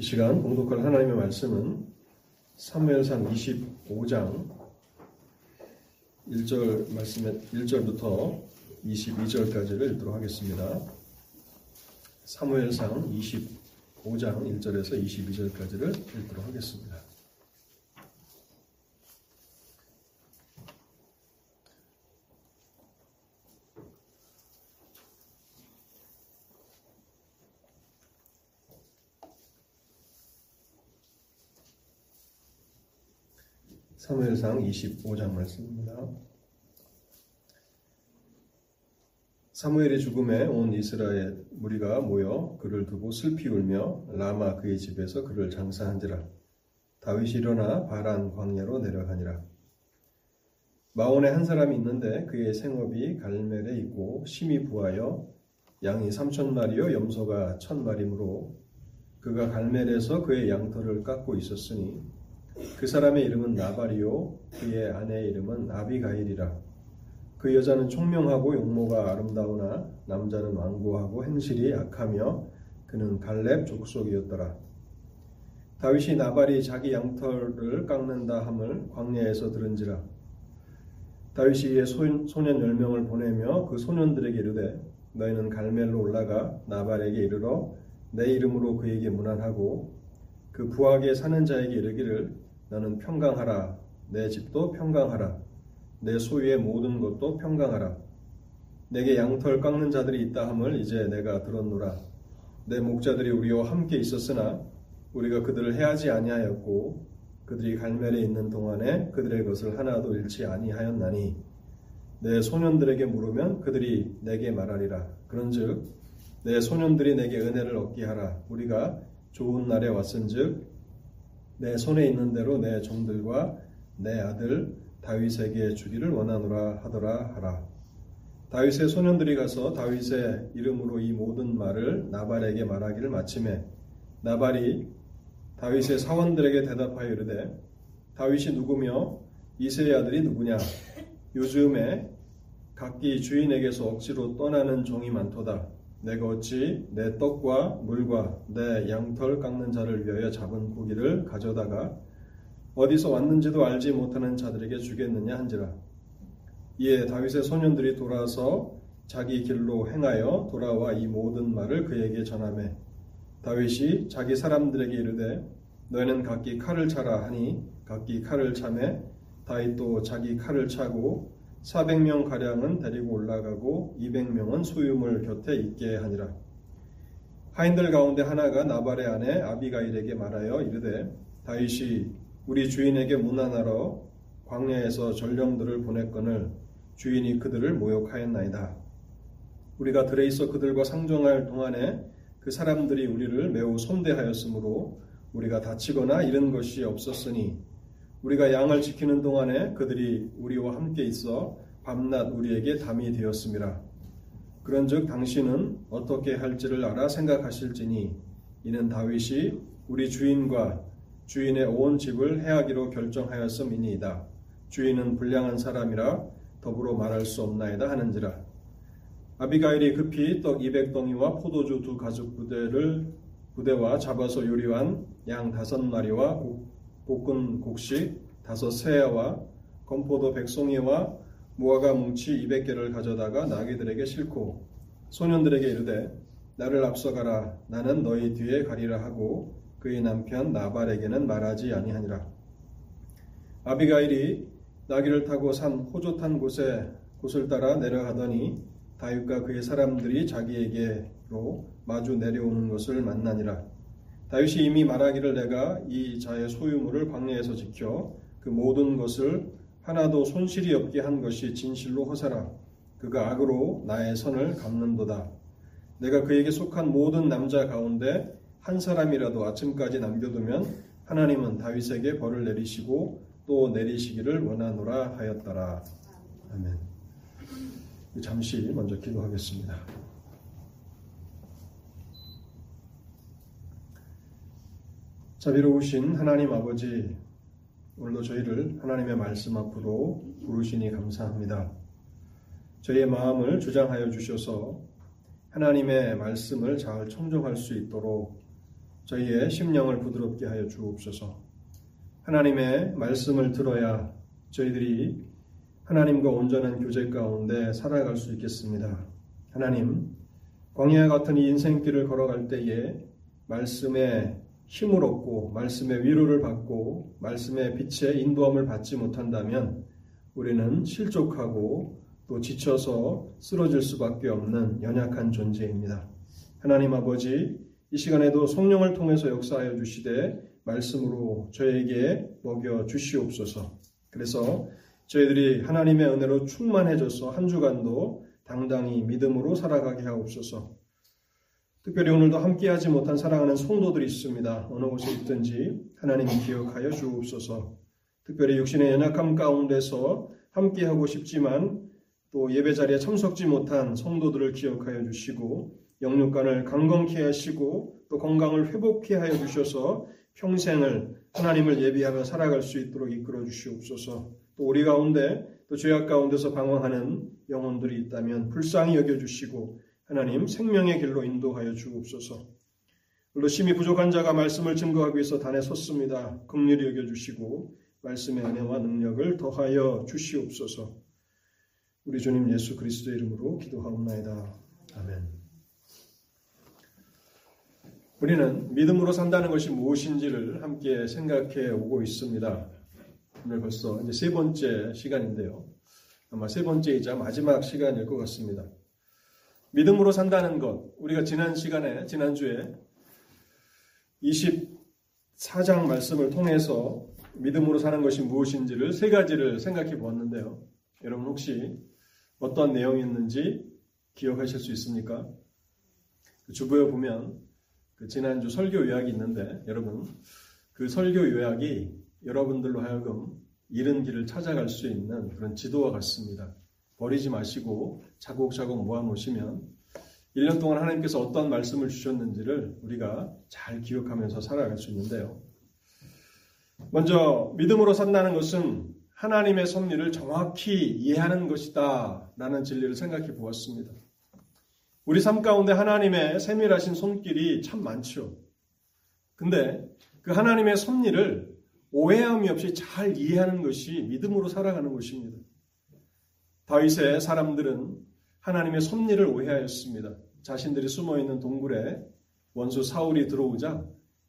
이 시간 공독할 하나님의 말씀은 사무엘상 25장 1절 말씀의 1절부터 22절까지를 읽도록 하겠습니다. 사무엘상 25장 1절에서 22절까지를 읽도록 하겠습니다. 사무엘상 25장 말씀입니다. 사무엘의 죽음에 온 이스라엘 무리가 모여 그를 두고 슬피 울며 라마 그의 집에서 그를 장사한지라 다윗이 일어나 바란 광야로 내려가니라 마온에 한 사람이 있는데 그의 생업이 갈멜에 있고 심히 부하여 양이 삼천 마리요 염소가 천 마리므로 그가 갈멜에서 그의 양털을 깎고 있었으니 그 사람의 이름은 나발이요. 그의 아내의 이름은 아비가일이라. 그 여자는 총명하고 용모가 아름다우나 남자는 완고하고 행실이 약하며 그는 갈렙 족속이었더라. 다윗이 나발이 자기 양털을 깎는다 함을 광야에서 들은지라. 다윗이 이에 소년 열명을 보내며 그 소년들에게 이르되 너희는 갈멜로 올라가 나발에게 이르러 내 이름으로 그에게 문안하고 그 부하게 사는 자에게 이르기를 너는 평강하라. 내 집도 평강하라. 내 소유의 모든 것도 평강하라. 내게 양털 깎는 자들이 있다 함을 이제 내가 들었노라. 내 목자들이 우리와 함께 있었으나 우리가 그들을 해하지 아니하였고 그들이 갈멜에 있는 동안에 그들의 것을 하나도 잃지 아니하였나니 내 소년들에게 물으면 그들이 내게 말하리라. 그런즉 내 소년들이 내게 은혜를 얻게 하라. 우리가 좋은 날에 왔은즉 내 손에 있는 대로 내 종들과 내 아들 다윗에게 주기를 원하노라 하더라 하라. 다윗의 소년들이 가서 다윗의 이름으로 이 모든 말을 나발에게 말하기를 마침에 나발이 다윗의 사원들에게 대답하여 이르되 다윗이 누구며 이세의 아들이 누구냐 요즘에 각기 주인에게서 억지로 떠나는 종이 많도다 내가 어찌 내 떡과 물과 내 양털 깎는 자를 위하여 잡은 고기를 가져다가 어디서 왔는지도 알지 못하는 자들에게 주겠느냐 한지라. 이에 다윗의 소년들이 돌아서 자기 길로 행하여 돌아와 이 모든 말을 그에게 전하매 다윗이 자기 사람들에게 이르되 너희는 각기 칼을 차라 하니 각기 칼을 차매 다윗도 자기 칼을 차고 400명 가량은 데리고 올라가고 200명은 소유물 곁에 있게 하니라. 하인들 가운데 하나가 나발의 아내 아비가일에게 말하여 이르되 다윗이 우리 주인에게 문안하러 광야에서 전령들을 보냈거늘 주인이 그들을 모욕하였나이다. 우리가 들에 있어 그들과 상종할 동안에 그 사람들이 우리를 매우 손대하였으므로 우리가 다치거나 잃은 것이 없었으니 우리가 양을 지키는 동안에 그들이 우리와 함께 있어 밤낮 우리에게 담이 되었습니다. 그런즉 당신은 어떻게 할지를 알아 생각하실지니 이는 다윗이 우리 주인과 주인의 온 집을 해하기로 결정하였음이니이다. 주인은 불량한 사람이라 더불어 말할 수 없나이다 하는지라. 아비가일이 급히 떡 200덩이와 포도주 두 가죽 부대를 부대와 잡아서 요리한 양 다섯 마리와 볶은 곡식 다섯 세야와 건포도 백송이와 무화과 뭉치 200개를 가져다가 나귀들에게 싣고 소년들에게 이르되 나를 앞서가라. 나는 너희 뒤에 가리라 하고 그의 남편 나발에게는 말하지 아니하니라. 아비가일이 나귀를 타고 산 호젓한 곳에 곳을 따라 내려가더니 다윗과 그의 사람들이 자기에게로 마주 내려오는 것을 만나니라 다윗이 이미 말하기를 내가 이 자의 소유물을 광야에서 지켜 그 모든 것을 하나도 손실이 없게 한 것이 진실로 허사라. 그가 악으로 나의 선을 갚는도다. 내가 그에게 속한 모든 남자 가운데 한 사람이라도 아침까지 남겨두면 하나님은 다윗에게 벌을 내리시고 또 내리시기를 원하노라 하였더라. 아멘. 잠시 먼저 기도하겠습니다. 자비로우신 하나님 아버지, 오늘도 저희를 하나님의 말씀 앞으로 부르시니 감사합니다. 저희의 마음을 주장하여 주셔서 하나님의 말씀을 잘 청정할 수 있도록 저희의 심령을 부드럽게 하여 주옵소서. 하나님의 말씀을 들어야 저희들이 하나님과 온전한 교제 가운데 살아갈 수 있겠습니다. 하나님, 광야 같은 이 인생길을 걸어갈 때에 말씀의 힘을 얻고 말씀의 위로를 받고 말씀의 빛의 인도함을 받지 못한다면 우리는 실족하고 또 지쳐서 쓰러질 수밖에 없는 연약한 존재입니다. 하나님 아버지, 이 시간에도 성령을 통해서 역사하여 주시되 말씀으로 저에게 먹여 주시옵소서. 그래서 저희들이 하나님의 은혜로 충만해져서 한 주간도 당당히 믿음으로 살아가게 하옵소서. 특별히 오늘도 함께하지 못한 사랑하는 성도들이 있습니다. 어느 곳에 있든지 하나님이 기억하여 주옵소서. 특별히 육신의 연약함 가운데서 함께하고 싶지만 또 예배 자리에 참석지 못한 성도들을 기억하여 주시고 영육간을 강건케 하시고 또 건강을 회복케 하여 주셔서 평생을 하나님을 예비하며 살아갈 수 있도록 이끌어 주시옵소서. 또 우리 가운데 또 죄악 가운데서 방황하는 영혼들이 있다면 불쌍히 여겨 주시고 하나님 생명의 길로 인도하여 주옵소서. 물론 심히 부족한 자가 말씀을 증거하기 위해서 단에 섰습니다. 긍휼히 여겨 주시고 말씀의 은혜와 능력을 더하여 주시옵소서. 우리 주님 예수 그리스도의 이름으로 기도하옵나이다. 아멘. 우리는 믿음으로 산다는 것이 무엇인지를 함께 생각해 오고 있습니다. 오늘 벌써 이제 세 번째 시간인데요. 아마 세 번째이자 마지막 시간일 것 같습니다. 믿음으로 산다는 것, 우리가 지난 시간에, 지난주에 24장 말씀을 통해서 믿음으로 사는 것이 무엇인지를 세 가지를 생각해 보았는데요. 여러분 혹시 어떤 내용이었는지 기억하실 수 있습니까? 그 주부에 보면 그 지난주 설교 요약이 있는데 여러분 그 설교 요약이 여러분들로 하여금 이른 길을 찾아갈 수 있는 그런 지도와 같습니다. 버리지 마시고 차곡차곡 모아 놓으시면 1년 동안 하나님께서 어떤 말씀을 주셨는지를 우리가 잘 기억하면서 살아갈 수 있는데요. 먼저 믿음으로 산다는 것은 하나님의 섭리를 정확히 이해하는 것이다 라는 진리를 생각해 보았습니다. 우리 삶 가운데 하나님의 세밀하신 손길이 참 많죠. 근데 그 하나님의 섭리를 오해함이 없이 잘 이해하는 것이 믿음으로 살아가는 것입니다. 다윗의 사람들은 하나님의 섭리를 오해하였습니다. 자신들이 숨어 있는 동굴에 원수 사울이 들어오자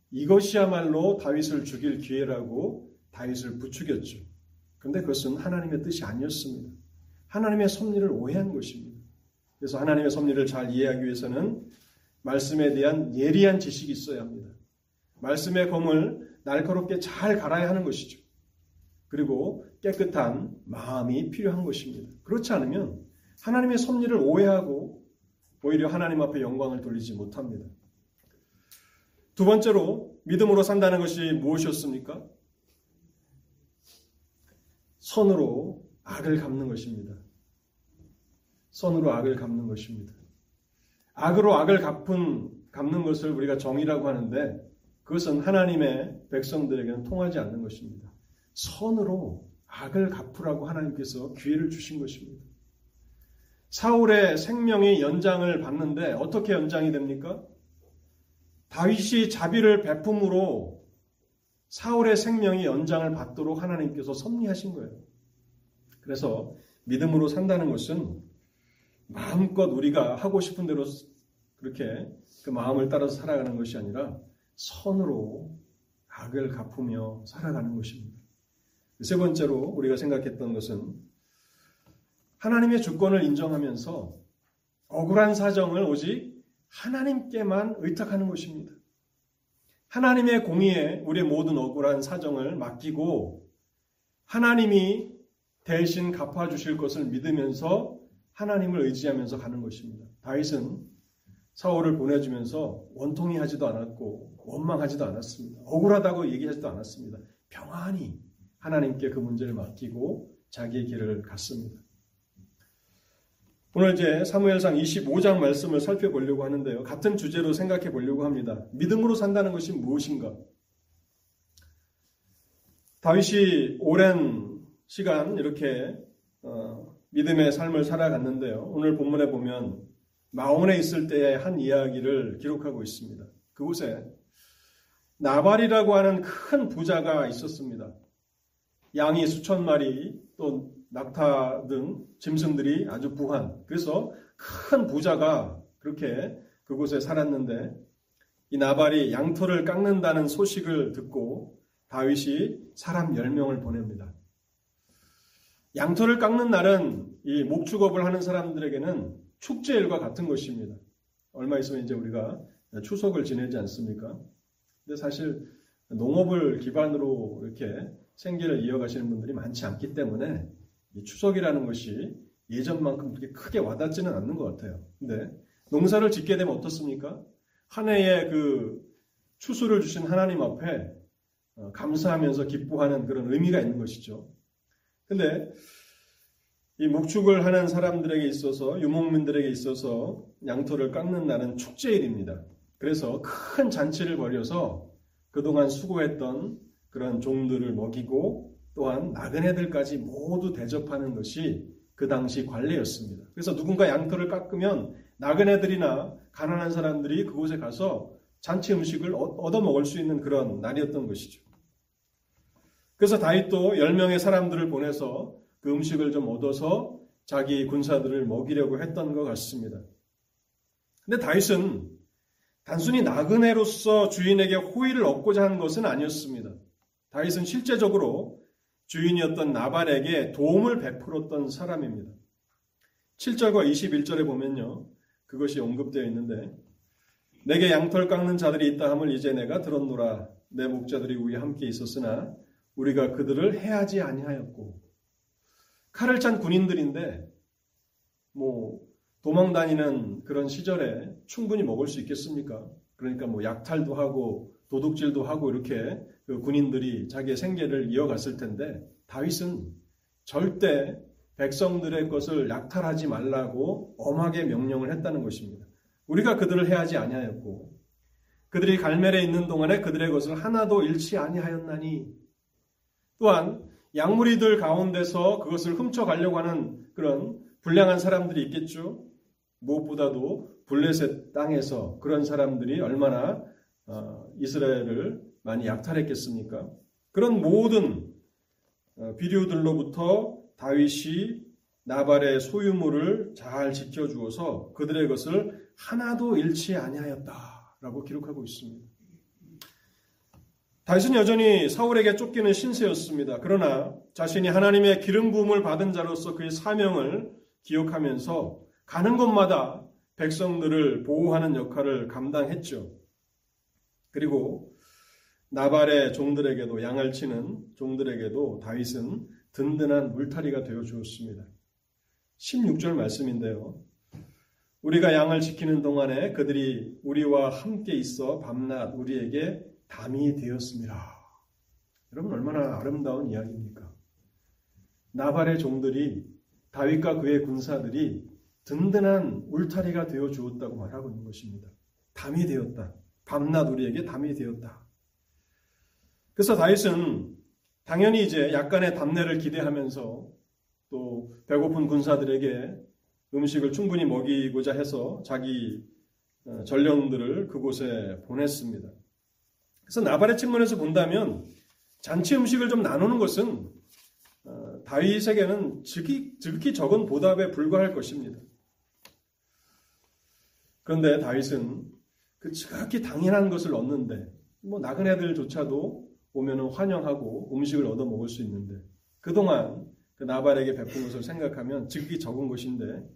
이것이야말로 다윗을 죽일 기회라고 다윗을 부추겼죠. 그런데 그것은 하나님의 뜻이 아니었습니다. 하나님의 섭리를 오해한 것입니다. 그래서 하나님의 섭리를 잘 이해하기 위해서는 말씀에 대한 예리한 지식이 있어야 합니다. 말씀의 검을 날카롭게 잘 갈아야 하는 것이죠. 그리고 깨끗한 마음이 필요한 것입니다. 그렇지 않으면 하나님의 섭리를 오해하고 오히려 하나님 앞에 영광을 돌리지 못합니다. 두 번째로 믿음으로 산다는 것이 무엇이었습니까? 선으로 악을 갚는 것입니다. 선으로 악을 갚는 것입니다. 악으로 악을 갚은, 갚는 것을 우리가 정의라고 하는데 그것은 하나님의 백성들에게는 통하지 않는 것입니다. 선으로 악을 갚으라고 하나님께서 기회를 주신 것입니다. 사울의 생명이 연장을 받는데 어떻게 연장이 됩니까? 다윗이 자비를 베품으로 사울의 생명이 연장을 받도록 하나님께서 섭리하신 거예요. 그래서 믿음으로 산다는 것은 마음껏 우리가 하고 싶은 대로 그렇게 그 마음을 따라서 살아가는 것이 아니라 선으로 악을 갚으며 살아가는 것입니다. 세 번째로 우리가 생각했던 것은 하나님의 주권을 인정하면서 억울한 사정을 오직 하나님께만 의탁하는 것입니다. 하나님의 공의에 우리의 모든 억울한 사정을 맡기고 하나님이 대신 갚아주실 것을 믿으면서 하나님을 의지하면서 가는 것입니다. 다윗은 사울을 보내주면서 원통이 하지도 않았고 원망하지도 않았습니다. 억울하다고 얘기하지도 않았습니다. 평안히 하나님께 그 문제를 맡기고 자기의 길을 갔습니다. 오늘 이제 사무엘상 25장 말씀을 살펴보려고 하는데요. 같은 주제로 생각해 보려고 합니다. 믿음으로 산다는 것이 무엇인가? 다윗이 오랜 시간 이렇게 어, 믿음의 삶을 살아갔는데요. 오늘 본문에 보면 마온에 있을 때의 한 이야기를 기록하고 있습니다. 그곳에 나발이라고 하는 큰 부자가 있었습니다. 양이 수천 마리 또 낙타 등 짐승들이 아주 부한 그래서 큰 부자가 그렇게 그곳에 살았는데 이 나발이 양털을 깎는다는 소식을 듣고 다윗이 사람 10명을 보냅니다. 양털을 깎는 날은 이 목축업을 하는 사람들에게는 축제일과 같은 것입니다. 얼마 있으면 이제 우리가 추석을 지내지 않습니까? 근데 사실 농업을 기반으로 이렇게 생계를 이어가시는 분들이 많지 않기 때문에 추석이라는 것이 예전만큼 그렇게 크게 와닿지는 않는 것 같아요. 근데 농사를 짓게 되면 어떻습니까? 한 해의 그 추수를 주신 하나님 앞에 어, 감사하면서 기뻐하는 그런 의미가 있는 것이죠. 근데 이 목축을 하는 사람들에게 있어서 유목민들에게 있어서 양털을 깎는 날은 축제일입니다. 그래서 큰 잔치를 벌여서 그동안 수고했던 그런 종들을 먹이고 또한 나그네들까지 모두 대접하는 것이 그 당시 관례였습니다. 그래서 누군가 양털을 깎으면 나그네들이나 가난한 사람들이 그곳에 가서 잔치 음식을 얻어 먹을 수 있는 그런 날이었던 것이죠. 그래서 다윗도 10명의 사람들을 보내서 그 음식을 좀 얻어서 자기 군사들을 먹이려고 했던 것 같습니다. 근데 다윗은 단순히 나그네로서 주인에게 호의를 얻고자 한 것은 아니었습니다. 다윗은 실제적으로 주인이었던 나발에게 도움을 베풀었던 사람입니다. 7절과 21절에 보면요. 그것이 언급되어 있는데 내게 양털 깎는 자들이 있다 함을 이제 내가 들었노라. 내 목자들이 우리 함께 있었으나 우리가 그들을 해하지 아니하였고 칼을 찬 군인들인데 뭐 도망 다니는 그런 시절에 충분히 먹을 수 있겠습니까? 그러니까 뭐 약탈도 하고 도둑질도 하고 이렇게 그 군인들이 자기의 생계를 이어갔을 텐데 다윗은 절대 백성들의 것을 약탈하지 말라고 엄하게 명령을 했다는 것입니다. 우리가 그들을 해하지 아니하였고 그들이 갈멜에 있는 동안에 그들의 것을 하나도 잃지 아니하였나니 또한 양무리들 가운데서 그것을 훔쳐가려고 하는 그런 불량한 사람들이 있겠죠. 무엇보다도 블레셋 땅에서 그런 사람들이 얼마나 어, 이스라엘을 많이 약탈했겠습니까? 그런 모든 어, 비류들로부터 다윗이 나발의 소유물을 잘 지켜주어서 그들의 것을 하나도 잃지 아니하였다라고 기록하고 있습니다. 다윗은 여전히 사울에게 쫓기는 신세였습니다. 그러나 자신이 하나님의 기름 부음을 받은 자로서 그의 사명을 기억하면서 가는 곳마다 백성들을 보호하는 역할을 감당했죠. 그리고 나발의 종들에게도 양을 치는 종들에게도 다윗은 든든한 물타리가 되어 주었습니다. 16절 말씀인데요. 우리가 양을 지키는 동안에 그들이 우리와 함께 있어 밤낮 우리에게 담이 되었습니다. 여러분 얼마나 아름다운 이야기입니까? 나발의 종들이 다윗과 그의 군사들이 든든한 울타리가 되어 주었다고 말하고 있는 것입니다. 담이 되었다. 밤낮 우리에게 담이 되었다. 그래서 다윗은 당연히 이제 약간의 담내를 기대하면서 또 배고픈 군사들에게 음식을 충분히 먹이고자 해서 자기 어, 전령들을 그곳에 보냈습니다. 그래서 나발의 측면에서 본다면 잔치 음식을 좀 나누는 것은 어, 다윗에게는 지극히, 지극히 적은 보답에 불과할 것입니다. 그런데 다윗은 그 지극히 당연한 것을 얻는데 뭐 나그네들조차도 오면은 환영하고 음식을 얻어 먹을 수 있는데 그동안 그 나발에게 베푼 것을 생각하면 지극히 적은 것인데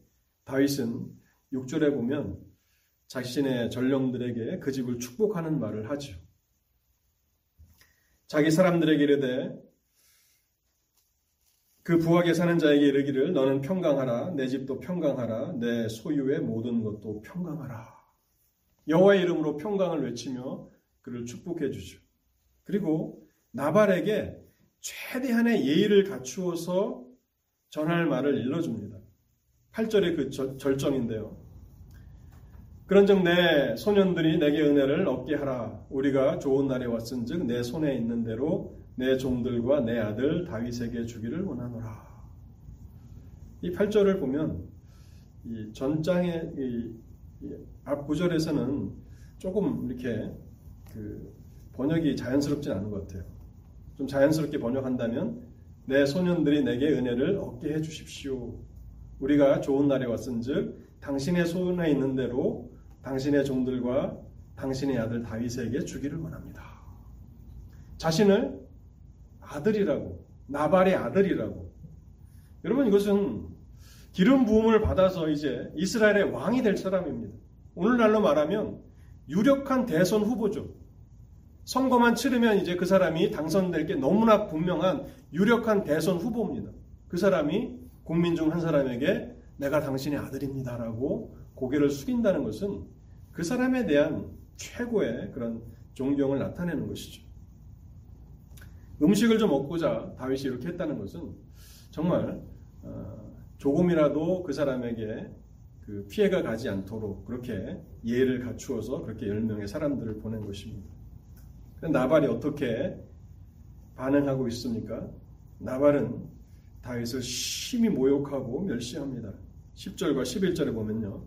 다윗은 6절에 보면 자신의 전령들에게 그 집을 축복하는 말을 하죠. 자기 사람들에게 이르되 그 부하게 사는 자에게 이르기를 너는 평강하라. 내 집도 평강하라. 내 소유의 모든 것도 평강하라 여호와의 이름으로 평강을 외치며 그를 축복해 주죠. 그리고 나발에게 최대한의 예의를 갖추어서 전할 말을 일러줍니다. 8절의 그 절정인데요. 그런즉 내 소년들이 내게 은혜를 얻게 하라. 우리가 좋은 날에 왔은즉 내 손에 있는 대로 내 종들과 내 아들 다윗에게 주기를 원하노라. 이 8절을 보면 이 전장의 이, 이 앞 구절에서는 조금 이렇게 그 번역이 자연스럽진 않은 것 같아요. 좀 자연스럽게 번역한다면 내 소년들이 내게 은혜를 얻게 해 주십시오. 우리가 좋은 날에 왔은즉 당신의 손에 있는 대로 당신의 종들과 당신의 아들 다윗에게 주기를 원합니다. 자신을 아들이라고 나발의 아들이라고 여러분 이것은 기름 부음을 받아서 이제 이스라엘의 왕이 될 사람입니다. 오늘날로 말하면 유력한 대선 후보죠. 선거만 치르면 이제 그 사람이 당선될 게 너무나 분명한 유력한 대선 후보입니다. 그 사람이 국민 중 한 사람에게 내가 당신의 아들입니다라고 고개를 숙인다는 것은 그 사람에 대한 최고의 그런 존경을 나타내는 것이죠. 음식을 좀 먹고자 다윗이 이렇게 했다는 것은 정말 어, 조금이라도 그 사람에게 그 피해가 가지 않도록 그렇게 예를 갖추어서 그렇게 10명의 사람들을 보낸 것입니다. 나발이 어떻게 반응하고 있습니까? 나발은 다윗을 심히 모욕하고 멸시합니다. 10절과 11절에 보면요.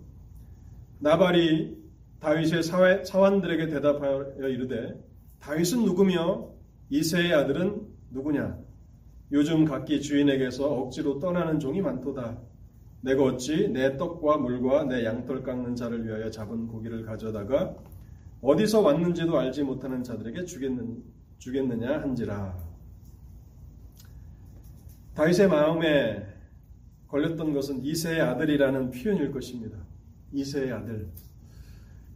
나발이 다윗의 사환들에게 대답하여 이르되 다윗은 누구며 이세의 아들은 누구냐? 요즘 각기 주인에게서 억지로 떠나는 종이 많도다. 내가 어찌 내 떡과 물과 내 양털 깎는 자를 위하여 잡은 고기를 가져다가 어디서 왔는지도 알지 못하는 자들에게 주겠는, 주겠느냐 한지라. 다윗의 마음에 걸렸던 것은 이세의 아들이라는 표현일 것입니다. 이세의 아들.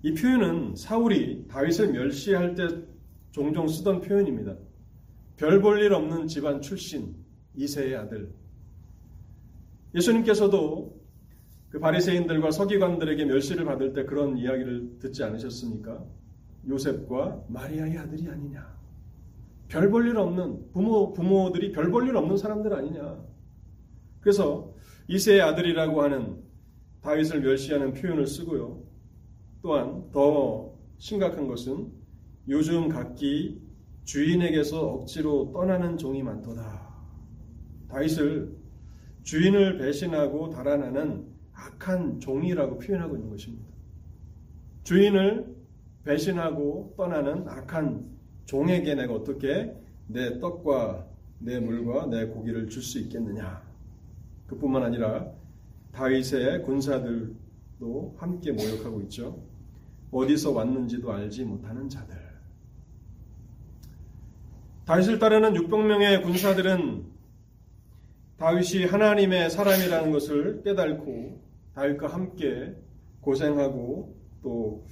이 표현은 사울이 다윗을 멸시할 때 종종 쓰던 표현입니다. 별 볼 일 없는 집안 출신 이세의 아들. 예수님께서도 그 바리새인들과 서기관들에게 멸시를 받을 때 그런 이야기를 듣지 않으셨습니까? 요셉과 마리아의 아들이 아니냐. 별 볼 일 없는 부모 부모들이 별 볼 일 없는 사람들 아니냐. 그래서 이세의 아들이라고 하는 다윗을 멸시하는 표현을 쓰고요. 또한 더 심각한 것은 요즘 각기 주인에게서 억지로 떠나는 종이 많도다. 다윗을 주인을 배신하고 달아나는 악한 종이라고 표현하고 있는 것입니다. 주인을 배신하고 떠나는 악한 종에게 내가 어떻게 내 떡과 내 물과 내 고기를 줄 수 있겠느냐. 그뿐만 아니라 다윗의 군사들도 함께 모욕하고 있죠. 어디서 왔는지도 알지 못하는 자들. 다윗을 따르는 600명의 군사들은 다윗이 하나님의 사람이라는 것을 깨달고 다윗과 함께 고생하고 또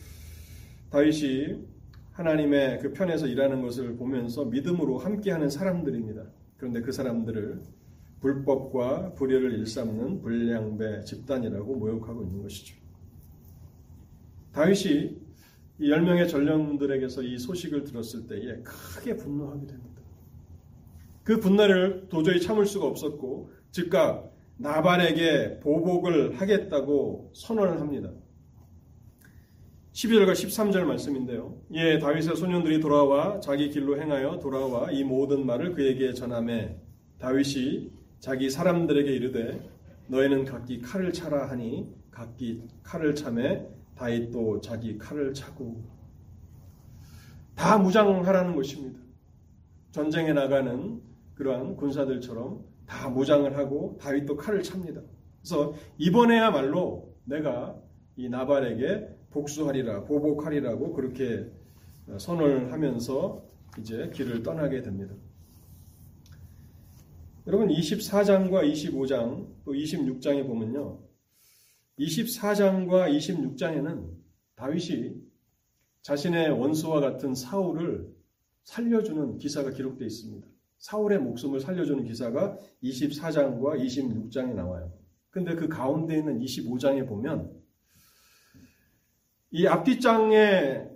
다윗이 하나님의 그 편에서 일하는 것을 보면서 믿음으로 함께하는 사람들입니다. 그런데 그 사람들을 불법과 불의를 일삼는 불량배 집단이라고 모욕하고 있는 것이죠. 다윗이 이 10명의 전령들에게서 이 소식을 들었을 때에 크게 분노하게 됩니다. 그 분노를 도저히 참을 수가 없었고 즉각 나발에게 보복을 하겠다고 선언을 합니다. 12절과 13절 말씀인데요. 예, 다윗의 소년들이 돌아와 자기 길로 행하여 돌아와 이 모든 말을 그에게 전함에 다윗이 자기 사람들에게 이르되 너희는 각기 칼을 차라 하니 각기 칼을 참에 다윗도 자기 칼을 차고 다 무장하라는 것입니다. 전쟁에 나가는 그러한 군사들처럼 다 무장을 하고 다윗도 칼을 찹니다. 그래서 이번에야말로 내가 이 나발에게 복수하리라 보복하리라고 그렇게 선언을 하면서 이제 길을 떠나게 됩니다. 여러분 24장과 25장 또 26장에 보면요. 24장과 26장에는 다윗이 자신의 원수와 같은 사울을 살려주는 기사가 기록되어 있습니다. 사울의 목숨을 살려주는 기사가 24장과 26장에 나와요. 근데 그 가운데 있는 25장에 보면 이 앞뒷장의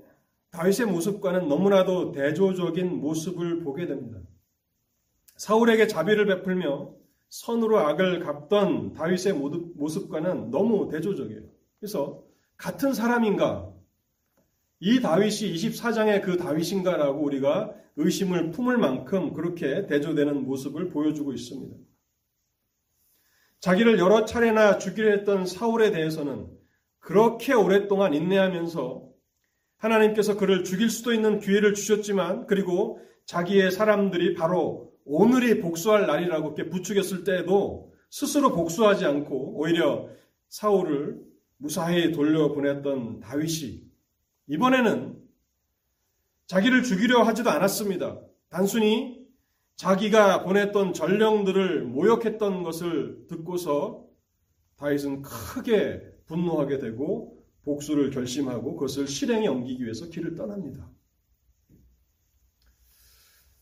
다윗의 모습과는 너무나도 대조적인 모습을 보게 됩니다. 사울에게 자비를 베풀며 선으로 악을 갚던 다윗의 모습과는 너무 대조적이에요. 그래서 같은 사람인가? 이 다윗이 24장의 그 다윗인가라고 우리가 의심을 품을 만큼 그렇게 대조되는 모습을 보여주고 있습니다. 자기를 여러 차례나 죽이려 했던 사울에 대해서는 그렇게 오랫동안 인내하면서 하나님께서 그를 죽일 수도 있는 기회를 주셨지만 그리고 자기의 사람들이 바로 오늘이 복수할 날이라고 이렇게 부추겼을 때에도 스스로 복수하지 않고 오히려 사울을 무사히 돌려보냈던 다윗이 이번에는 자기를 죽이려 하지도 않았습니다. 단순히 자기가 보냈던 전령들을 모욕했던 것을 듣고서 다윗은 크게 분노하게 되고 복수를 결심하고 그것을 실행에 옮기기 위해서 길을 떠납니다.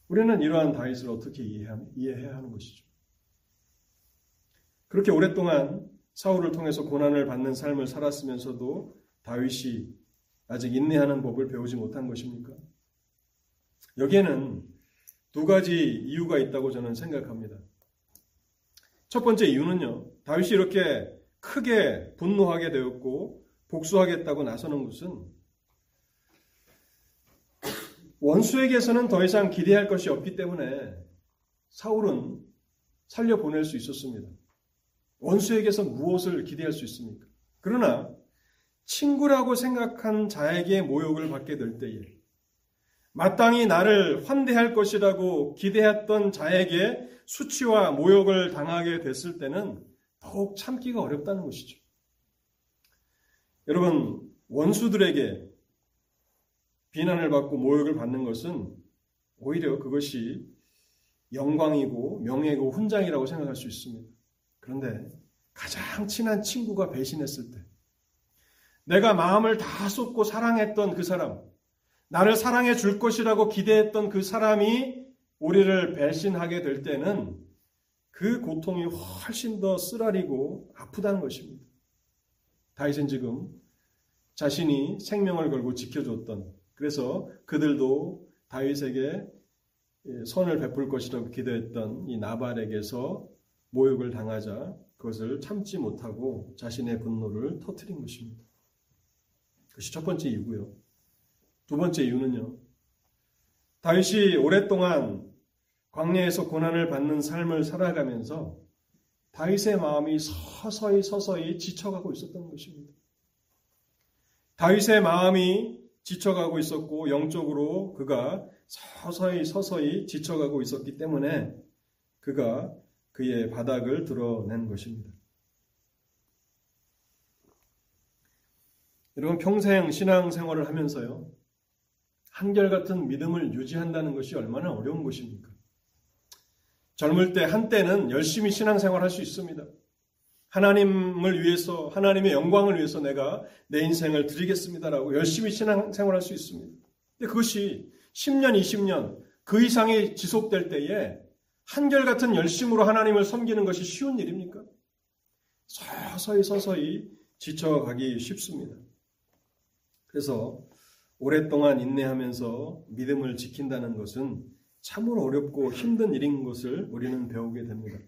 우리는 이러한 다윗을 어떻게 이해해야 하는 것이죠? 그렇게 오랫동안 사울을 통해서 고난을 받는 삶을 살았으면서도 다윗이 아직 인내하는 법을 배우지 못한 것입니까? 여기에는 두 가지 이유가 있다고 저는 생각합니다. 첫 번째 이유는요, 다윗이 이렇게 크게 분노하게 되었고 복수하겠다고 나서는 것은 원수에게서는 더 이상 기대할 것이 없기 때문에 사울은 살려보낼 수 있었습니다. 원수에게서 무엇을 기대할 수 있습니까? 그러나 친구라고 생각한 자에게 모욕을 받게 될 때에 마땅히 나를 환대할 것이라고 기대했던 자에게 수치와 모욕을 당하게 됐을 때는 더욱 참기가 어렵다는 것이죠. 여러분, 원수들에게 비난을 받고 모욕을 받는 것은 오히려 그것이 영광이고 명예고 훈장이라고 생각할 수 있습니다. 그런데 가장 친한 친구가 배신했을 때, 내가 마음을 다 쏟고 사랑했던 그 사람, 나를 사랑해 줄 것이라고 기대했던 그 사람이 우리를 배신하게 될 때는 그 고통이 훨씬 더 쓰라리고 아프다는 것입니다. 다윗은 지금 자신이 생명을 걸고 지켜줬던 그래서 그들도 다윗에게 선을 베풀 것이라고 기대했던 이 나발에게서 모욕을 당하자 그것을 참지 못하고 자신의 분노를 터뜨린 것입니다. 그것이 첫 번째 이유고요. 두 번째 이유는요. 다윗이 오랫동안 광야에서 고난을 받는 삶을 살아가면서 다윗의 마음이 서서히 서서히 지쳐가고 있었던 것입니다. 다윗의 마음이 지쳐가고 있었고 영적으로 그가 서서히 서서히 지쳐가고 있었기 때문에 그가 그의 바닥을 드러낸 것입니다. 여러분 평생 신앙생활을 하면서요. 한결같은 믿음을 유지한다는 것이 얼마나 어려운 것입니까? 젊을 때 한때는 열심히 신앙생활 할 수 있습니다. 하나님을 위해서 하나님의 영광을 위해서 내가 내 인생을 드리겠습니다라고 열심히 신앙생활 할수 있습니다. 근데 그것이 10년, 20년 그 이상이 지속될 때에 한결같은 열심으로 하나님을 섬기는 것이 쉬운 일입니까? 서서히 서서히 지쳐가기 쉽습니다. 그래서 오랫동안 인내하면서 믿음을 지킨다는 것은 참으로 어렵고 힘든 일인 것을 우리는 배우게 됩니다.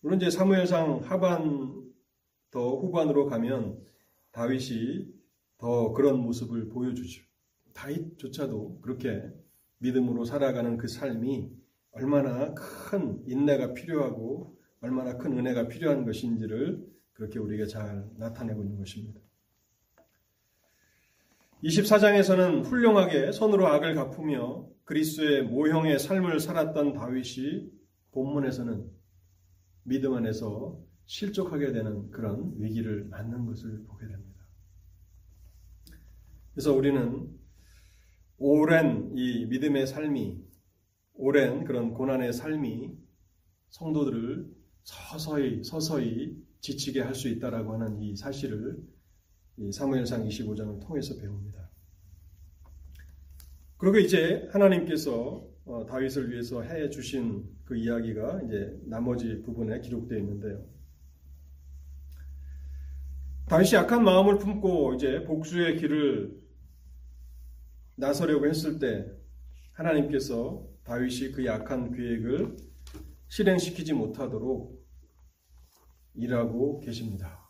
물론 이제 사무엘상 하반 더 후반으로 가면 다윗이 더 그런 모습을 보여주죠. 다윗조차도 그렇게 믿음으로 살아가는 그 삶이 얼마나 큰 인내가 필요하고 얼마나 큰 은혜가 필요한 것인지를 그렇게 우리에게 잘 나타내고 있는 것입니다. 24장에서는 훌륭하게 선으로 악을 갚으며 그리스의 모형의 삶을 살았던 다윗이 본문에서는 믿음 안에서 실족하게 되는 그런 위기를 맞는 것을 보게 됩니다. 그래서 우리는 오랜 이 믿음의 삶이 오랜 그런 고난의 삶이 성도들을 서서히 서서히 지치게 할 수 있다라고 하는 이 사실을 이 사무엘상 25장을 통해서 배웁니다. 그리고 이제 하나님께서 어, 다윗을 위해서 해 주신 그 이야기가 이제 나머지 부분에 기록되어 있는데요. 다윗이 약한 마음을 품고 이제 복수의 길을 나서려고 했을 때 하나님께서 다윗이 그 약한 계획을 실행시키지 못하도록 일하고 계십니다.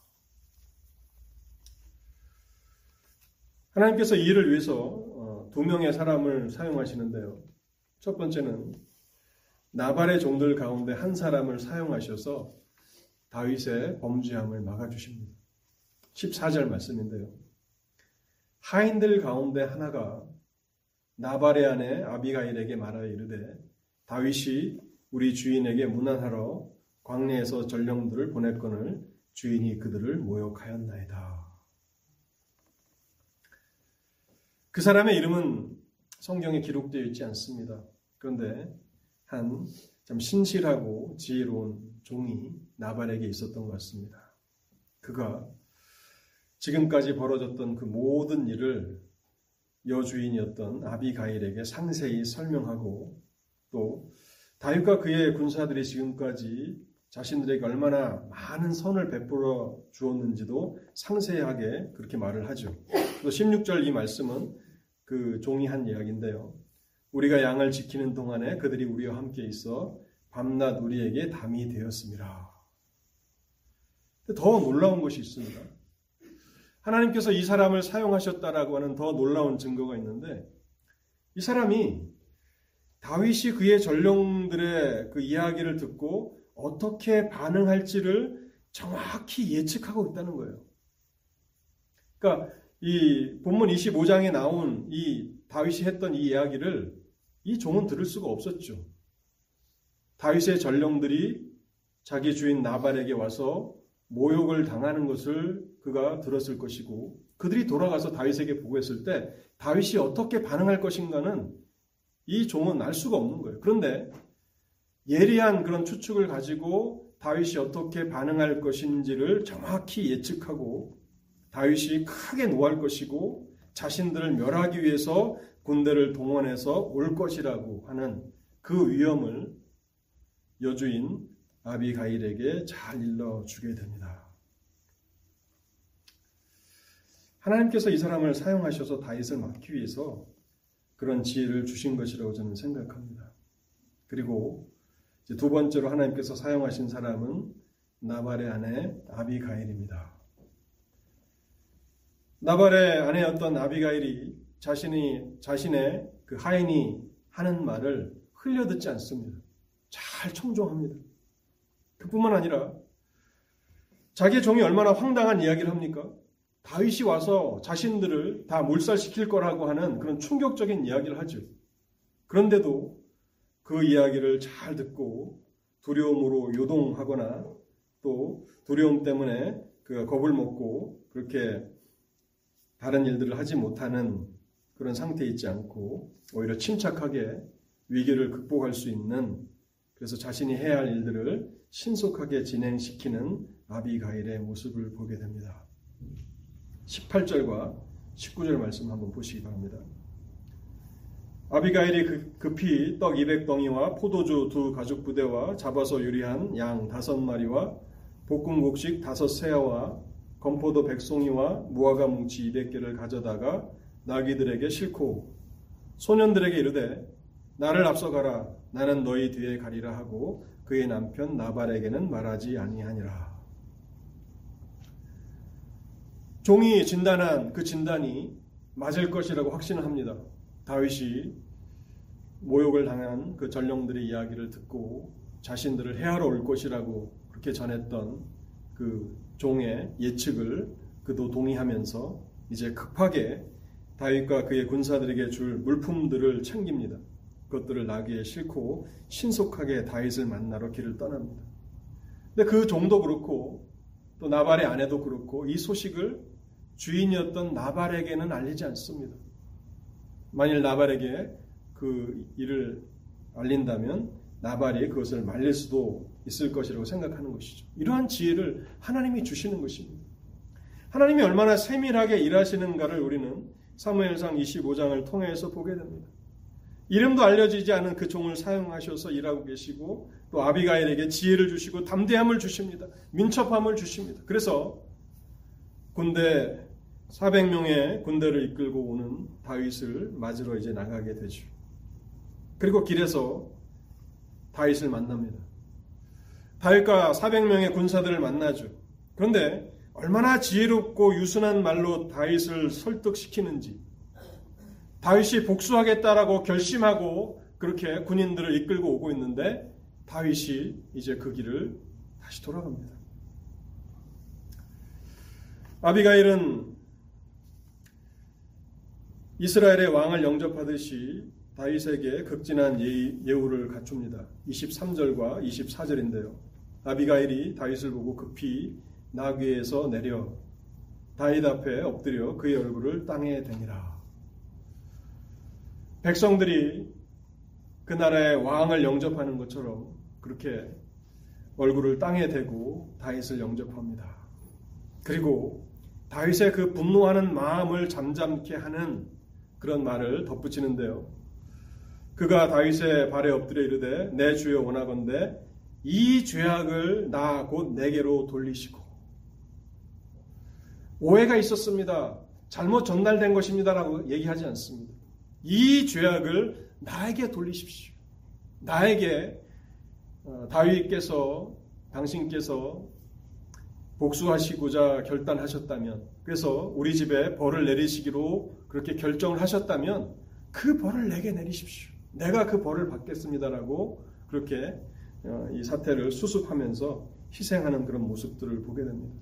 하나님께서 이 일을 위해서 어, 두 명의 사람을 사용하시는데요. 첫 번째는 나발의 종들 가운데 한 사람을 사용하셔서 다윗의 범죄함을 막아주십니다. 14절 말씀인데요. 하인들 가운데 하나가 나발의 아내 아비가일에게 말하여 이르되 다윗이 우리 주인에게 문안하러 광야에서 전령들을 보냈거늘 주인이 그들을 모욕하였나이다. 그 사람의 이름은 성경에 기록되어 있지 않습니다. 그런데 한 참 신실하고 지혜로운 종이 나발에게 있었던 것 같습니다. 그가 지금까지 벌어졌던 그 모든 일을 여주인이었던 아비가일에게 상세히 설명하고 또 다윗과 그의 군사들이 지금까지 자신들에게 얼마나 많은 선을 베풀어 주었는지도 상세하게 그렇게 말을 하죠. 또 16절 이 말씀은 그 종이 한 이야기인데요. 우리가 양을 지키는 동안에 그들이 우리와 함께 있어 밤낮 우리에게 담이 되었습니다. 더 놀라운 것이 있습니다. 하나님께서 이 사람을 사용하셨다라고 하는 더 놀라운 증거가 있는데 이 사람이 다윗이 그의 전령들의 그 이야기를 듣고 어떻게 반응할지를 정확히 예측하고 있다는 거예요. 그러니까 이 본문 25장에 나온 이 다윗이 했던 이 이야기를 이 종은 들을 수가 없었죠. 다윗의 전령들이 자기 주인 나발에게 와서 모욕을 당하는 것을 그가 들었을 것이고 그들이 돌아가서 다윗에게 보고했을 때 다윗이 어떻게 반응할 것인가는 이 종은 알 수가 없는 거예요. 그런데 예리한 그런 추측을 가지고 다윗이 어떻게 반응할 것인지를 정확히 예측하고 다윗이 크게 노할 것이고 자신들을 멸하기 위해서 군대를 동원해서 올 것이라고 하는 그 위험을 여주인 아비가일에게 잘 일러주게 됩니다. 하나님께서 이 사람을 사용하셔서 다윗을 막기 위해서 그런 지혜를 주신 것이라고 저는 생각합니다. 그리고 두 번째로 하나님께서 사용하신 사람은 나발의 아내 아비가일입니다. 나발의 아내였던 아비가일이 자신이 자신의 그 하인이 하는 말을 흘려듣지 않습니다. 잘 청종합니다. 그뿐만 아니라 자기의 종이 얼마나 황당한 이야기를 합니까? 다윗이 와서 자신들을 다 몰살시킬 거라고 하는 그런 충격적인 이야기를 하죠. 그런데도 그 이야기를 잘 듣고 두려움으로 요동하거나 또 두려움 때문에 그 겁을 먹고 그렇게 다른 일들을 하지 못하는 그런 상태에 있지 않고 오히려 침착하게 위기를 극복할 수 있는 그래서 자신이 해야 할 일들을 신속하게 진행시키는 아비가일의 모습을 보게 됩니다. 18절과 19절 말씀 한번 보시기 바랍니다. 아비가일이 그, 급히 떡 200덩이와 포도주 두 가죽 부대와 잡아서 유리한 양 다섯 마리와 볶음 곡식 다섯 세아와 건포도 백송이와 무화과 뭉치 200개를 가져다가 나귀들에게 싣고 소년들에게 이르되 나를 앞서가라 나는 너희 뒤에 가리라 하고 그의 남편 나발에게는 말하지 아니하니라. 종이 진단한 그 진단이 맞을 것이라고 확신을 합니다. 다윗이 모욕을 당한 그 전령들의 이야기를 듣고 자신들을 해하러 올 것이라고 그렇게 전했던 그 종의 예측을 그도 동의하면서 이제 급하게 다윗과 그의 군사들에게 줄 물품들을 챙깁니다. 그것들을 나귀에 싣고 신속하게 다윗을 만나러 길을 떠납니다. 근데 그 종도 그렇고 또 나발의 아내도 그렇고 이 소식을 주인이었던 나발에게는 알리지 않습니다. 만일 나발에게 그 일을 알린다면 나발이 그것을 말릴 수도 있을 것이라고 생각하는 것이죠. 이러한 지혜를 하나님이 주시는 것입니다. 하나님이 얼마나 세밀하게 일하시는가를 우리는 사무엘상 25장을 통해서 보게 됩니다. 이름도 알려지지 않은 그 종을 사용하셔서 일하고 계시고 또 아비가일에게 지혜를 주시고 담대함을 주십니다. 민첩함을 주십니다. 그래서 군대 400명의 군대를 이끌고 오는 다윗을 맞으러 이제 나가게 되죠. 그리고 길에서 다윗을 만납니다. 다윗과 400명의 군사들을 만나죠. 그런데 얼마나 지혜롭고 유순한 말로 다윗을 설득시키는지 다윗이 복수하겠다라고 결심하고 그렇게 군인들을 이끌고 오고 있는데 다윗이 이제 그 길을 다시 돌아갑니다. 아비가일은 이스라엘의 왕을 영접하듯이 다윗에게 극진한 예우를 갖춥니다. 23절과 24절인데요. 아비가일이 다윗을 보고 급히 나귀에서 내려 다윗 앞에 엎드려 그의 얼굴을 땅에 대니라. 백성들이 그 나라의 왕을 영접하는 것처럼 그렇게 얼굴을 땅에 대고 다윗을 영접합니다. 그리고 다윗의 그 분노하는 마음을 잠잠케 하는 그런 말을 덧붙이는데요. 그가 다윗의 발에 엎드려 이르되 내 주여 원하건대 이 죄악을 나 곧 내게로 돌리시고 오해가 있었습니다. 잘못 전달된 것입니다라고 얘기하지 않습니다. 이 죄악을 나에게 돌리십시오. 나에게 어, 다윗께서 당신께서 복수하시고자 결단하셨다면 그래서 우리 집에 벌을 내리시기로 그렇게 결정을 하셨다면 그 벌을 내게 내리십시오. 내가 그 벌을 받겠습니다라고 그렇게 어, 이 사태를 수습하면서 희생하는 그런 모습들을 보게 됩니다.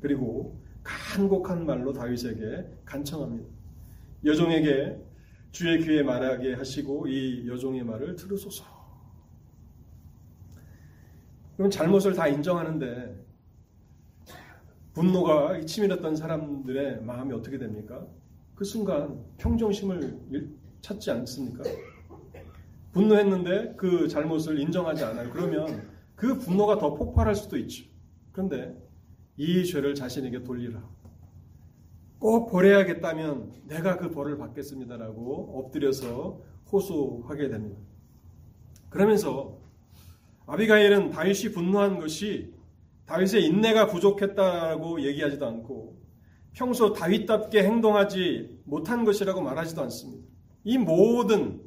그리고 간곡한 말로 다윗에게 간청합니다. 여종에게 주의 귀에 말하게 하시고 이 여종의 말을 들으소서. 그럼 잘못을 다 인정하는데 분노가 치밀었던 사람들의 마음이 어떻게 됩니까? 그 순간 평정심을 찾지 않습니까? 분노했는데 그 잘못을 인정하지 않아요. 그러면 그 분노가 더 폭발할 수도 있죠. 그런데 이 죄를 자신에게 돌리라. 꼭 버려야겠다면 내가 그 벌을 받겠습니다라고 엎드려서 호소하게 됩니다. 그러면서 아비가일은 다윗이 분노한 것이 다윗의 인내가 부족했다고 얘기하지도 않고 평소 다윗답게 행동하지 못한 것이라고 말하지도 않습니다. 이 모든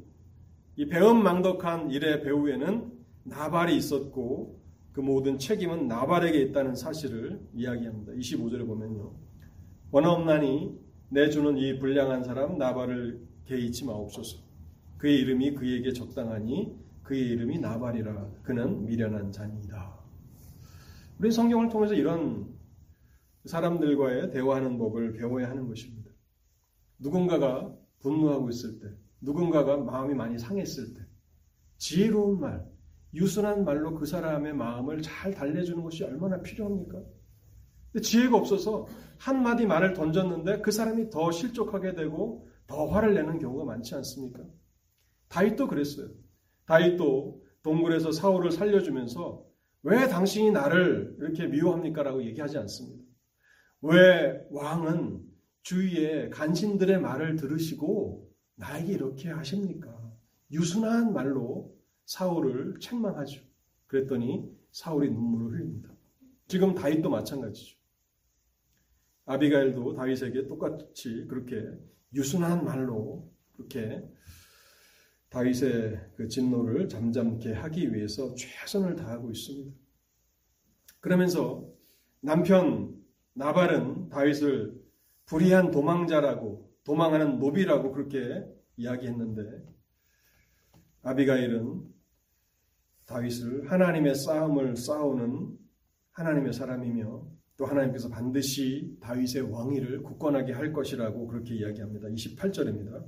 이 배은망덕한 일의 배후에는 나발이 있었고 그 모든 책임은 나발에게 있다는 사실을 이야기합니다. 25절에 보면요. 원없나니 내주는 이 불량한 사람 나발을 개의치 마옵소서. 그의 이름이 그에게 적당하니 그의 이름이 나발이라 그는 미련한 자니이다. 우리 성경을 통해서 이런 사람들과의 대화하는 법을 배워야 하는 것입니다. 누군가가 분노하고 있을 때, 누군가가 마음이 많이 상했을 때, 지혜로운 말, 유순한 말로 그 사람의 마음을 잘 달래주는 것이 얼마나 필요합니까? 지혜가 없어서 한마디 말을 던졌는데 그 사람이 더 실족하게 되고 더 화를 내는 경우가 많지 않습니까? 다윗도 그랬어요. 다윗도 동굴에서 사울을 살려주면서 왜 당신이 나를 이렇게 미워합니까? 라고 얘기하지 않습니다. 왜 왕은 주위의 간신들의 말을 들으시고 나에게 이렇게 하십니까? 유순한 말로 사울을 책망하죠. 그랬더니 사울이 눈물을 흘립니다. 지금 다윗도 마찬가지죠. 아비가일도 다윗에게 똑같이 그렇게 유순한 말로 그렇게 다윗의 그 진노를 잠잠케 하기 위해서 최선을 다하고 있습니다. 그러면서 남편 나발은 다윗을 불의한 도망자라고 도망하는 노비라고 그렇게 이야기했는데 아비가일은 다윗을 하나님의 싸움을 싸우는 하나님의 사람이며 또 하나님께서 반드시 다윗의 왕위를 굳건하게 할 것이라고 그렇게 이야기합니다. 28절입니다.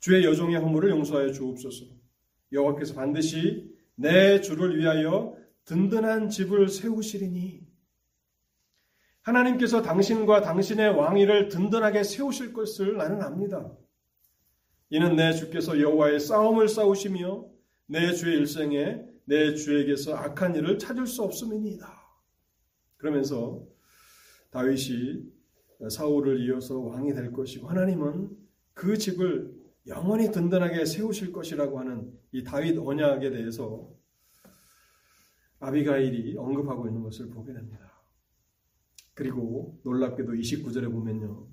주의 여종의 허물을 용서하여 주옵소서. 여호와께서 반드시 내 주를 위하여 든든한 집을 세우시리니 하나님께서 당신과 당신의 왕위를 든든하게 세우실 것을 나는 압니다. 이는 내 주께서 여호와의 싸움을 싸우시며 내 주의 일생에 내 주에게서 악한 일을 찾을 수 없음이니이다. 그러면서 다윗이 사울을 이어서 왕이 될 것이고 하나님은 그 집을 영원히 든든하게 세우실 것이라고 하는 이 다윗 언약에 대해서 아비가일이 언급하고 있는 것을 보게 됩니다. 그리고 놀랍게도 29절에 보면요.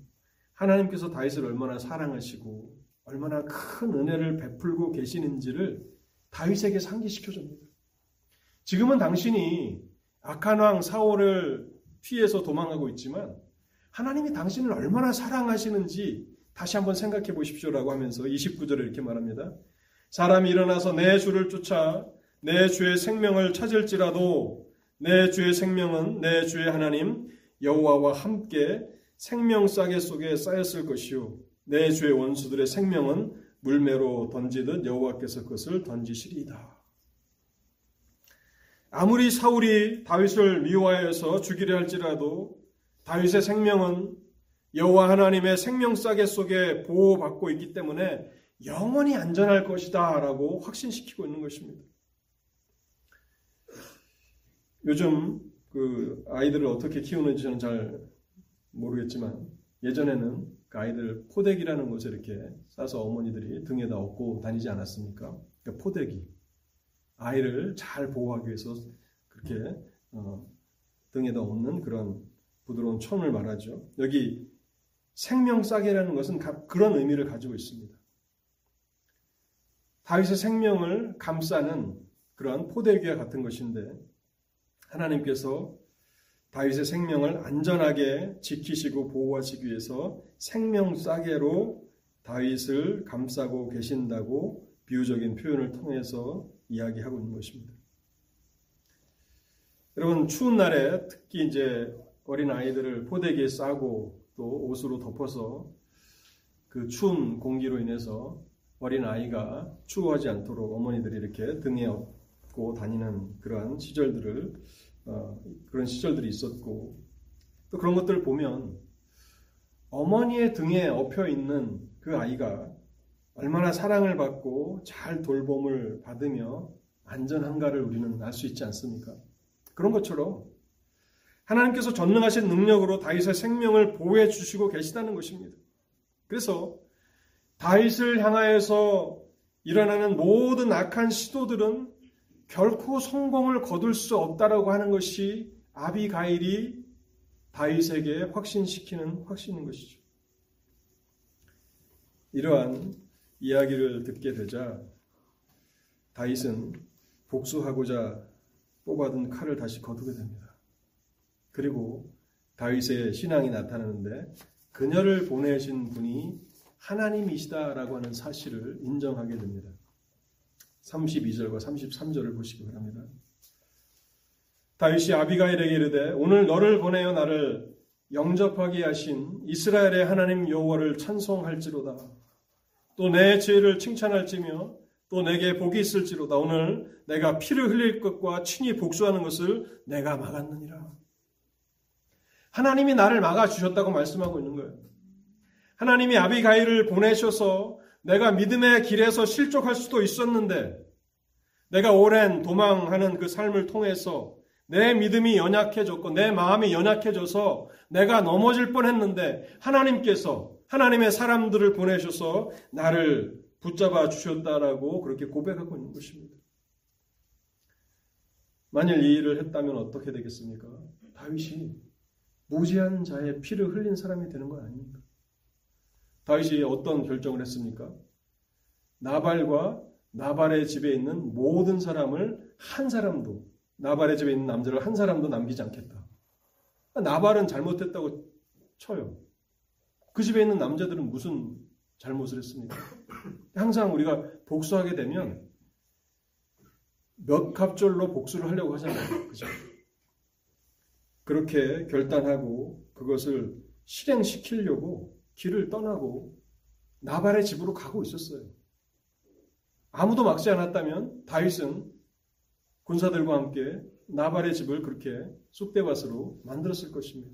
하나님께서 다윗을 얼마나 사랑하시고 얼마나 큰 은혜를 베풀고 계시는지를 다윗에게 상기시켜 줍니다. 지금은 당신이 악한 왕 사울을 피해서 도망가고 있지만 하나님이 당신을 얼마나 사랑하시는지 다시 한번 생각해 보십시오라고 하면서 29절에 이렇게 말합니다. 사람이 일어나서 내 주를 쫓아 내 주의 생명을 찾을지라도 내 주의 생명은 내 주의 하나님 여호와와 함께 생명 싸개 속에 쌓였을 것이요 내 주의 원수들의 생명은 물매로 던지듯 여호와께서 그것을 던지시리이다. 아무리 사울이 다윗을 미워하여서 죽이려 할지라도 다윗의 생명은 여호와 하나님의 생명 싸개 속에 보호받고 있기 때문에 영원히 안전할 것이다라고 확신시키고 있는 것입니다. 요즘 그 아이들을 어떻게 키우는지 저는 잘 모르겠지만 예전에는 그 아이들 포대기라는 것을 이렇게 싸서 어머니들이 등에다 업고 다니지 않았습니까? 그러니까 포대기. 아이를 잘 보호하기 위해서 그렇게 어, 등에다 얹는 그런 부드러운 첨을 말하죠. 여기 생명싸개라는 것은 그런 의미를 가지고 있습니다. 다윗의 생명을 감싸는 그러한 포대기와 같은 것인데 하나님께서 다윗의 생명을 안전하게 지키시고 보호하시기 위해서 생명 싸개로 다윗을 감싸고 계신다고 비유적인 표현을 통해서 이야기하고 있는 것입니다. 여러분 추운 날에 특히 이제 어린 아이들을 포대기에 싸고 또 옷으로 덮어서 그 추운 공기로 인해서 어린 아이가 추워하지 않도록 어머니들이 이렇게 등에 업고 다니는 그러한 시절들을 어, 그런 시절들이 있었고 또 그런 것들을 보면 어머니의 등에 엎여 있는 그 아이가 얼마나 사랑을 받고 잘 돌봄을 받으며 안전한가를 우리는 알 수 있지 않습니까? 그런 것처럼 하나님께서 전능하신 능력으로 다윗의 생명을 보호해 주시고 계시다는 것입니다. 그래서 다윗을 향하여서 일어나는 모든 악한 시도들은 결코 성공을 거둘 수 없다라고 하는 것이 아비가일이 다윗에게 확신시키는 확신인 것이죠. 이러한 이야기를 듣게 되자 다윗은 복수하고자 뽑아둔 칼을 다시 거두게 됩니다. 그리고 다윗의 신앙이 나타나는데 그녀를 보내신 분이 하나님이시다라고 하는 사실을 인정하게 됩니다. 32절과 33절을 보시기 바랍니다. 다윗이 아비가일에게 이르되 오늘 너를 보내어 나를 영접하게 하신 이스라엘의 하나님 여호와를 찬송할지로다. 또 내 죄를 칭찬할지며 또 내게 복이 있을지로다. 오늘 내가 피를 흘릴 것과 친히 복수하는 것을 내가 막았느니라. 하나님이 나를 막아 주셨다고 말씀하고 있는 거예요. 하나님이 아비가일을 보내셔서 내가 믿음의 길에서 실족할 수도 있었는데 내가 오랜 도망하는 그 삶을 통해서 내 믿음이 연약해졌고 내 마음이 연약해져서 내가 넘어질 뻔했는데 하나님께서 하나님의 사람들을 보내셔서 나를 붙잡아 주셨다라고 그렇게 고백하고 있는 것입니다. 만일 이 일을 했다면 어떻게 되겠습니까? 다윗이 무지한 자의 피를 흘린 사람이 되는 거 아닙니까? 다윗이 어떤 결정을 했습니까? 나발과 나발의 집에 있는 모든 사람을 한 사람도 나발의 집에 있는 남자를 한 사람도 남기지 않겠다. 나발은 잘못했다고 쳐요. 그 집에 있는 남자들은 무슨 잘못을 했습니까? 항상 우리가 복수하게 되면 몇 갑절로 복수를 하려고 하잖아요. 그죠? 그렇게 결단하고 그것을 실행시키려고 길을 떠나고 나발의 집으로 가고 있었어요. 아무도 막지 않았다면 다윗은 군사들과 함께 나발의 집을 그렇게 쑥대밭으로 만들었을 것입니다.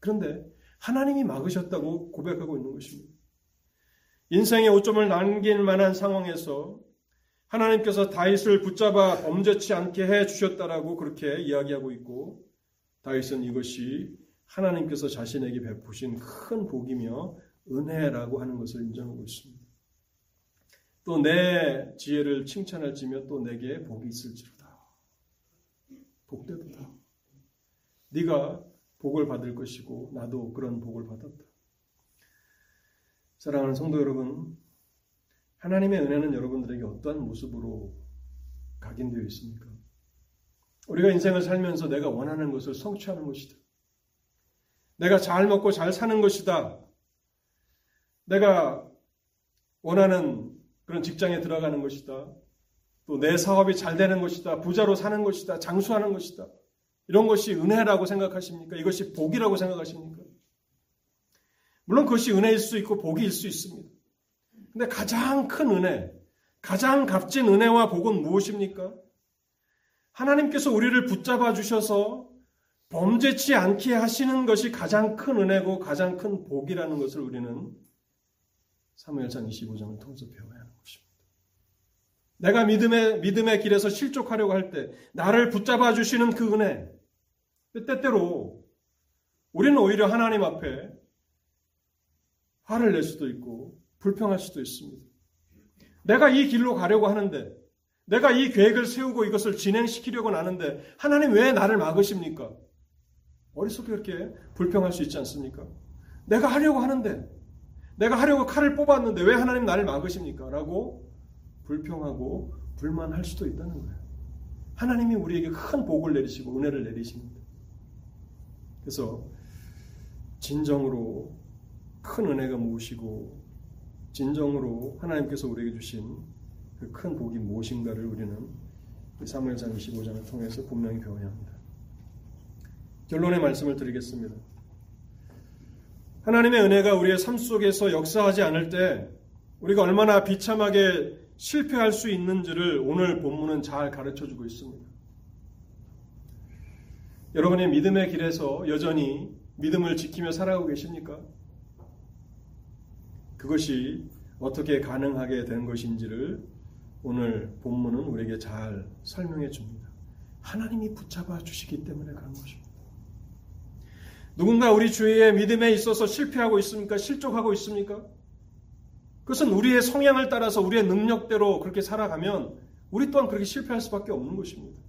그런데 하나님이 막으셨다고 고백하고 있는 것입니다. 인생의 오점을 남길 만한 상황에서 하나님께서 다윗을 붙잡아 범죄치 않게 해 주셨다라고 그렇게 이야기하고 있고 다윗은 이것이 하나님께서 자신에게 베푸신 큰 복이며 은혜라고 하는 것을 인정하고 있습니다. 또 내 지혜를 칭찬할지며 또 내게 복이 있을지로다. 복되도다. 네가 복을 받을 것이고 나도 그런 복을 받았다. 사랑하는 성도 여러분, 하나님의 은혜는 여러분들에게 어떠한 모습으로 각인되어 있습니까? 우리가 인생을 살면서 내가 원하는 것을 성취하는 것이다. 내가 잘 먹고 잘 사는 것이다. 내가 원하는 그런 직장에 들어가는 것이다. 또 내 사업이 잘 되는 것이다. 부자로 사는 것이다. 장수하는 것이다. 이런 것이 은혜라고 생각하십니까? 이것이 복이라고 생각하십니까? 물론 그것이 은혜일 수 있고 복일 수 있습니다. 근데 가장 큰 은혜, 가장 값진 은혜와 복은 무엇입니까? 하나님께서 우리를 붙잡아 주셔서 범죄치 않게 하시는 것이 가장 큰 은혜고 가장 큰 복이라는 것을 우리는 사무엘상 25장을 통해서 배워야 하는 것입니다. 내가 믿음의 믿음의 길에서 실족하려고 할 때 나를 붙잡아 주시는 그 은혜. 때때로 우리는 오히려 하나님 앞에 화를 낼 수도 있고 불평할 수도 있습니다. 내가 이 길로 가려고 하는데 내가 이 계획을 세우고 이것을 진행시키려고 하는데 하나님 왜 나를 막으십니까? 머릿속에 그렇게 불평할 수 있지 않습니까? 내가 하려고 하는데 내가 하려고 칼을 뽑았는데 왜 하나님 나를 막으십니까? 라고 불평하고 불만할 수도 있다는 거예요. 하나님이 우리에게 큰 복을 내리시고 은혜를 내리십니다. 그래서 진정으로 큰 은혜가 무엇이고 진정으로 하나님께서 우리에게 주신 그 큰 복이 무엇인가를 우리는 사무엘상 25장을 통해서 분명히 배워야 합니다. 결론의 말씀을 드리겠습니다. 하나님의 은혜가 우리의 삶 속에서 역사하지 않을 때 우리가 얼마나 비참하게 실패할 수 있는지를 오늘 본문은 잘 가르쳐 주고 있습니다. 여러분의 믿음의 길에서 여전히 믿음을 지키며 살아가고 계십니까? 그것이 어떻게 가능하게 된 것인지를 오늘 본문은 우리에게 잘 설명해 줍니다. 하나님이 붙잡아 주시기 때문에 그런 것입니다. 누군가 우리 주위에 믿음에 있어서 실패하고 있습니까? 실족하고 있습니까? 그것은 우리의 성향을 따라서 우리의 능력대로 그렇게 살아가면 우리 또한 그렇게 실패할 수밖에 없는 것입니다.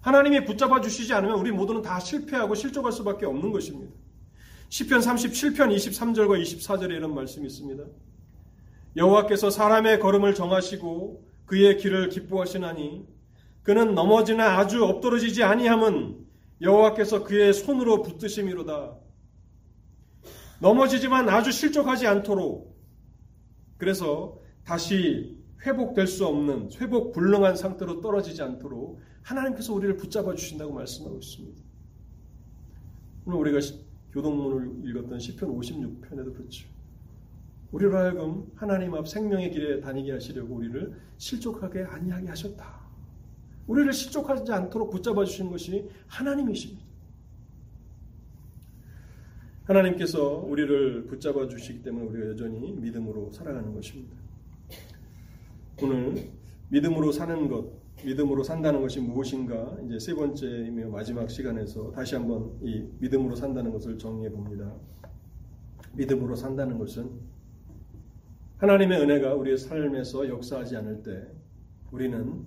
하나님이 붙잡아 주시지 않으면 우리 모두는 다 실패하고 실족할 수밖에 없는 것입니다. 시편 37편 23절과 24절에 이런 말씀이 있습니다. 여호와께서 사람의 걸음을 정하시고 그의 길을 기뻐하시나니 그는 넘어지나 아주 엎드러지지 아니함은 여호와께서 그의 손으로 붙드심이로다. 넘어지지만 아주 실족하지 않도록 그래서 다시 회복될 수 없는 회복 불능한 상태로 떨어지지 않도록 하나님께서 우리를 붙잡아 주신다고 말씀하고 있습니다. 오늘 우리가 교동문을 읽었던 시편 56편에도 그렇죠. 우리로 하여금 하나님 앞 생명의 길에 다니게 하시려고 우리를 실족하게 아니하게 하셨다. 우리를 실족하지 않도록 붙잡아 주시는 것이 하나님이십니다. 하나님께서 우리를 붙잡아 주시기 때문에 우리가 여전히 믿음으로 살아가는 것입니다. 오늘 믿음으로 사는 것, 믿음으로 산다는 것이 무엇인가 이제 세 번째이며 마지막 시간에서 다시 한번 이 믿음으로 산다는 것을 정리해 봅니다. 믿음으로 산다는 것은 하나님의 은혜가 우리의 삶에서 역사하지 않을 때 우리는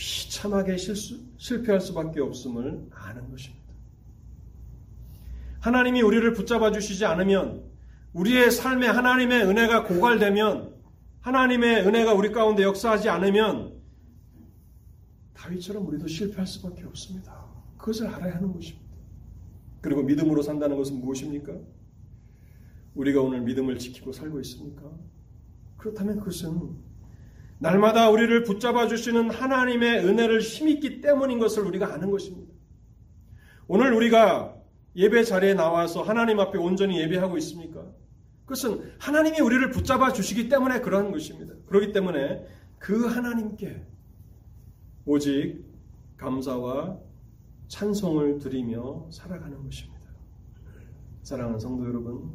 비참하게 실수, 실패할 수밖에 없음을 아는 것입니다. 하나님이 우리를 붙잡아 주시지 않으면 우리의 삶에 하나님의 은혜가 고갈되면 하나님의 은혜가 우리 가운데 역사하지 않으면 다윗처럼 우리도 실패할 수밖에 없습니다. 그것을 알아야 하는 것입니다. 그리고 믿음으로 산다는 것은 무엇입니까? 우리가 오늘 믿음을 지키고 살고 있습니까? 그렇다면 그것은 날마다 우리를 붙잡아 주시는 하나님의 은혜를 힘있기 때문인 것을 우리가 아는 것입니다. 오늘 우리가 예배 자리에 나와서 하나님 앞에 온전히 예배하고 있습니까? 그것은 하나님이 우리를 붙잡아 주시기 때문에 그러한 것입니다. 그렇기 때문에 그 하나님께 오직 감사와 찬송을 드리며 살아가는 것입니다. 사랑하는 성도 여러분,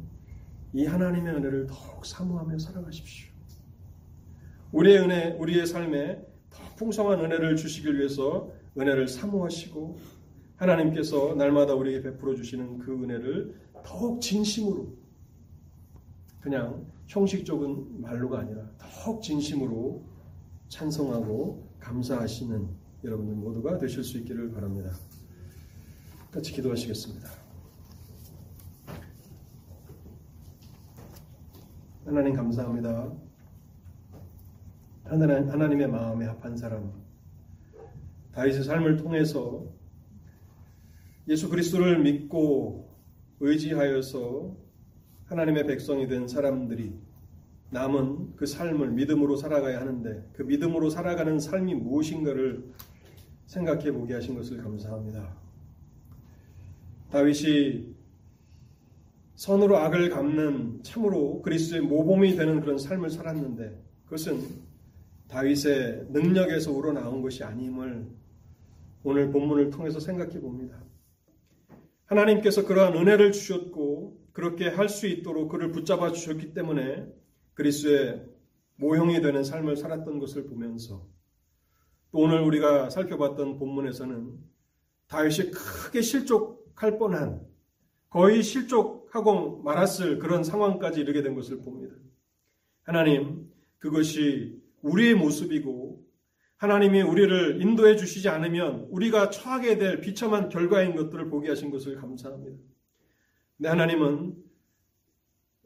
이 하나님의 은혜를 더욱 사모하며 살아가십시오. 우리의 은혜, 우리의 삶에 더 풍성한 은혜를 주시길 위해서 은혜를 사모하시고 하나님께서 날마다 우리에게 베풀어 주시는 그 은혜를 더욱 진심으로 그냥 형식적인 말로가 아니라 더욱 진심으로 찬성하고 감사하시는 여러분들 모두가 되실 수 있기를 바랍니다. 같이 기도하시겠습니다. 하나님 감사합니다. 하나님, 하나님의 마음에 합한 사람, 다윗의 삶을 통해서 예수 그리스도를 믿고 의지하여서 하나님의 백성이 된 사람들이 남은 그 삶을 믿음으로 살아가야 하는데 그 믿음으로 살아가는 삶이 무엇인가를 생각해 보게 하신 것을 감사합니다. 다윗이 선으로 악을 갚는 참으로 그리스도의 모범이 되는 그런 삶을 살았는데 그것은 다윗의 능력에서 우러나온 것이 아님을 오늘 본문을 통해서 생각해 봅니다. 하나님께서 그러한 은혜를 주셨고 그렇게 할 수 있도록 그를 붙잡아 주셨기 때문에 그리스도의 모형이 되는 삶을 살았던 것을 보면서 또 오늘 우리가 살펴봤던 본문에서는 다윗이 크게 실족할 뻔한 거의 실족하고 말았을 그런 상황까지 이르게 된 것을 봅니다. 하나님, 그것이 우리의 모습이고 하나님이 우리를 인도해 주시지 않으면 우리가 처하게 될 비참한 결과인 것들을 보게 하신 것을 감사합니다. 근데 하나님은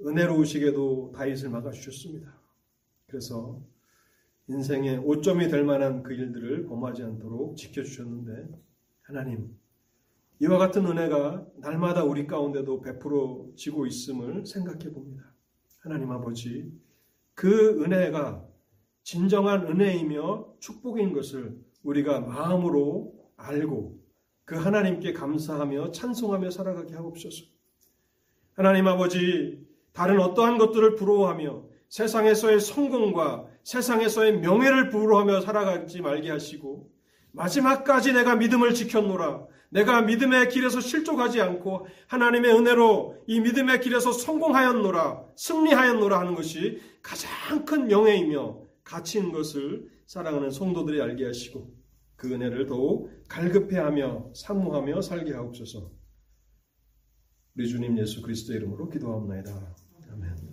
은혜로우시게도 다윗을 막아주셨습니다. 그래서 인생의 오점이 될 만한 그 일들을 범하지 않도록 지켜주셨는데 하나님 이와 같은 은혜가 날마다 우리 가운데도 베풀어지고 있음을 생각해 봅니다. 하나님 아버지 그 은혜가 진정한 은혜이며 축복인 것을 우리가 마음으로 알고 그 하나님께 감사하며 찬송하며 살아가게 하옵소서. 하나님 아버지 다른 어떠한 것들을 부러워하며 세상에서의 성공과 세상에서의 명예를 부러워하며 살아가지 말게 하시고 마지막까지 내가 믿음을 지켰노라. 내가 믿음의 길에서 실족하지 않고 하나님의 은혜로 이 믿음의 길에서 성공하였노라. 승리하였노라 하는 것이 가장 큰 명예이며 가치인 것을 사랑하는 성도들이 알게 하시고 그 은혜를 더욱 갈급해하며 사모하며 살게 하옵소서. 우리 주님 예수 그리스도의 이름으로 기도하옵나이다. 아멘.